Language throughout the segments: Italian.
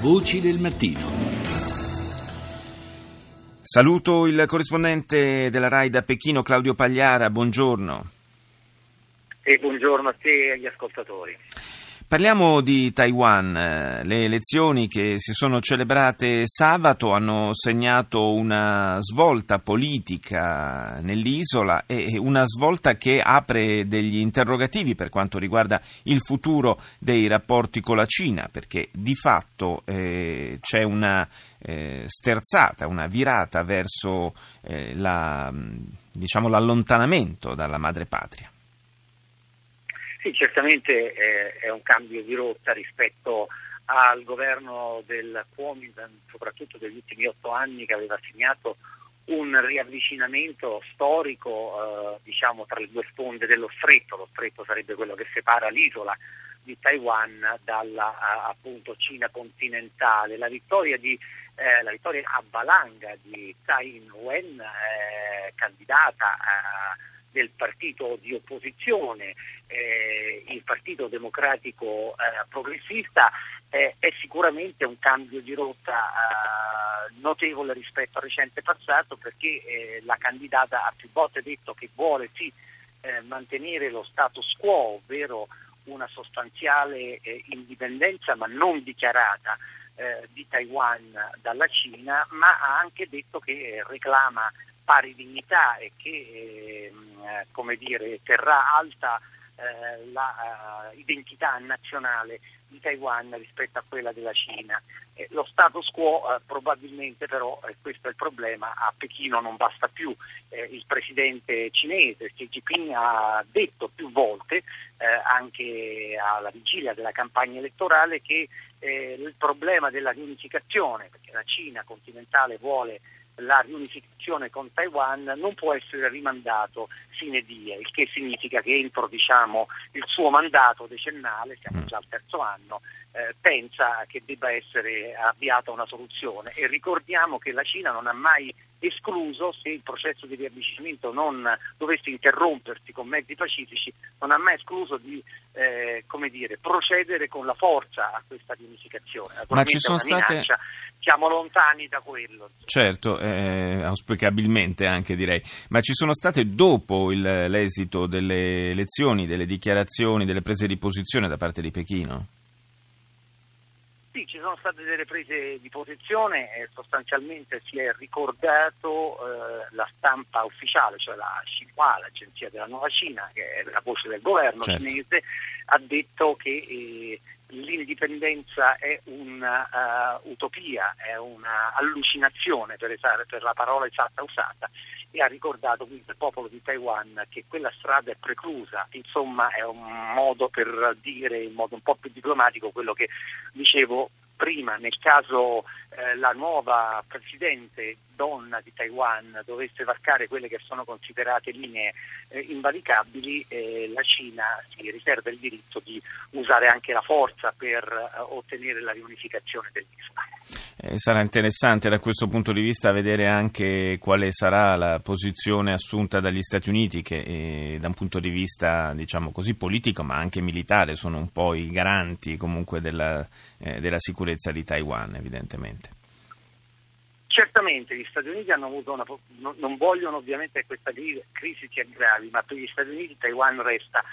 Voci del mattino. Saluto il corrispondente della RAI da Pechino, Claudio Pagliara, buongiorno. E buongiorno a te e agli ascoltatori. Parliamo di Taiwan. Le elezioni che si sono celebrate sabato hanno segnato una svolta politica nell'isola e una svolta che apre degli interrogativi per quanto riguarda il futuro dei rapporti con la Cina, perché di fatto eh, c'è una eh, sterzata, una virata verso eh, la, diciamo, l'allontanamento dalla madrepatria. Sì, certamente eh, è un cambio di rotta rispetto al governo del Kuomintang, soprattutto degli ultimi otto anni che aveva segnato un riavvicinamento storico eh, diciamo, tra le due sponde dello stretto, lo stretto sarebbe quello che separa l'isola di Taiwan dalla appunto, Cina continentale. La vittoria, di, eh, la vittoria a valanga di Tsai Ing-wen, eh, candidata a del partito di opposizione, eh, il Partito Democratico eh, Progressista, eh, è sicuramente un cambio di rotta eh, notevole rispetto al recente passato perché eh, la candidata ha più volte detto che vuole sì eh, mantenere lo status quo, ovvero una sostanziale indipendenza ma non dichiarata di Taiwan dalla Cina, ma ha anche detto che reclama pari dignità e che eh, dire, terrà alta eh, l'identità eh, nazionale di Taiwan rispetto a quella della Cina. Eh, lo status quo eh, probabilmente però, e questo è il problema, a Pechino non basta più. Eh, il presidente cinese Xi Jinping ha detto più volte, anche alla vigilia della campagna elettorale, che il problema della riunificazione, perché la Cina continentale vuole la riunificazione con Taiwan non può essere rimandato sine die, il che significa che entro diciamo, il suo mandato decennale, siamo mm. già al terzo anno, eh, pensa che debba essere avviata una soluzione e ricordiamo che la Cina non ha mai escluso se il processo di riavvicinamento non dovesse interrompersi con mezzi pacifici, non ha mai escluso di eh, dire, procedere con la forza a questa riunificazione. Ma ci sono state... Minaccia, siamo lontani da quello. Certo, eh, auspicabilmente anche direi, ma ci sono state dopo il, l'esito delle elezioni, delle dichiarazioni, delle prese di posizione da parte di Pechino? Sì, ci sono state delle prese di posizione e sostanzialmente si è ricordato eh, la stampa ufficiale, cioè la Xinhua, l'agenzia della Nuova Cina, che è la voce del governo certo. cinese, ha detto che eh, l'indipendenza è un'utopia, uh, è un'allucinazione per, per la parola esatta usata e ha ricordato quindi al popolo di Taiwan che quella strada è preclusa, insomma è un modo per dire in modo un po' più diplomatico quello che dicevo prima, nel caso eh, la nuova presidente donna di Taiwan dovesse varcare quelle che sono considerate linee eh, invalicabili, eh, la Cina si riserva il diritto di usare anche la forza per eh, ottenere la riunificazione dell'isola. Eh, sarà interessante da questo punto di vista vedere anche quale sarà la posizione assunta dagli Stati Uniti che eh, da un punto di vista diciamo così politico ma anche militare sono un po' i garanti comunque della, della sicurezza di Taiwan evidentemente. Certamente gli Stati Uniti hanno avuto una, non vogliono ovviamente che questa crisi si aggravi, ma per gli Stati Uniti Taiwan resta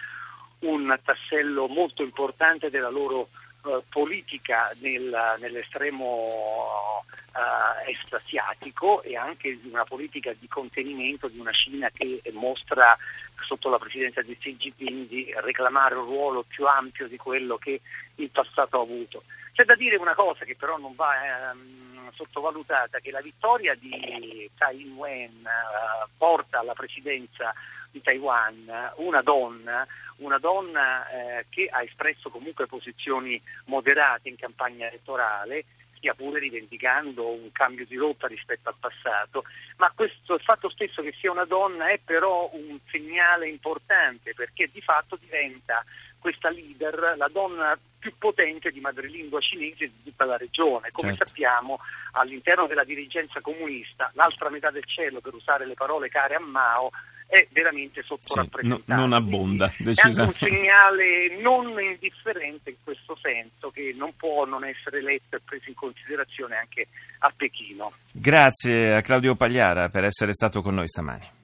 un tassello molto importante della loro uh, politica nel, nell'estremo uh, est asiatico e anche di una politica di contenimento di una Cina che mostra sotto la presidenza di Xi Jinping di reclamare un ruolo più ampio di quello che il passato ha avuto. C'è da dire una cosa che però non va ehm, sottovalutata, che la vittoria di Tsai Ing-wen eh, porta alla presidenza di Taiwan una donna, una donna eh, che ha espresso comunque posizioni moderate in campagna elettorale, stia pure rivendicando un cambio di rotta rispetto al passato, ma questo, il fatto stesso che sia una donna è però un segnale importante perché di fatto diventa questa leader, la donna più potente di madrelingua cinese di tutta la regione. Come certo. sappiamo, all'interno della dirigenza comunista, l'altra metà del cielo, per usare le parole care a Mao, è veramente sottorappresentato. Sì, no, non abbonda, È anche un segnale non indifferente in questo senso che non può non essere letto e preso in considerazione anche a Pechino. Grazie a Claudio Pagliara per essere stato con noi stamani.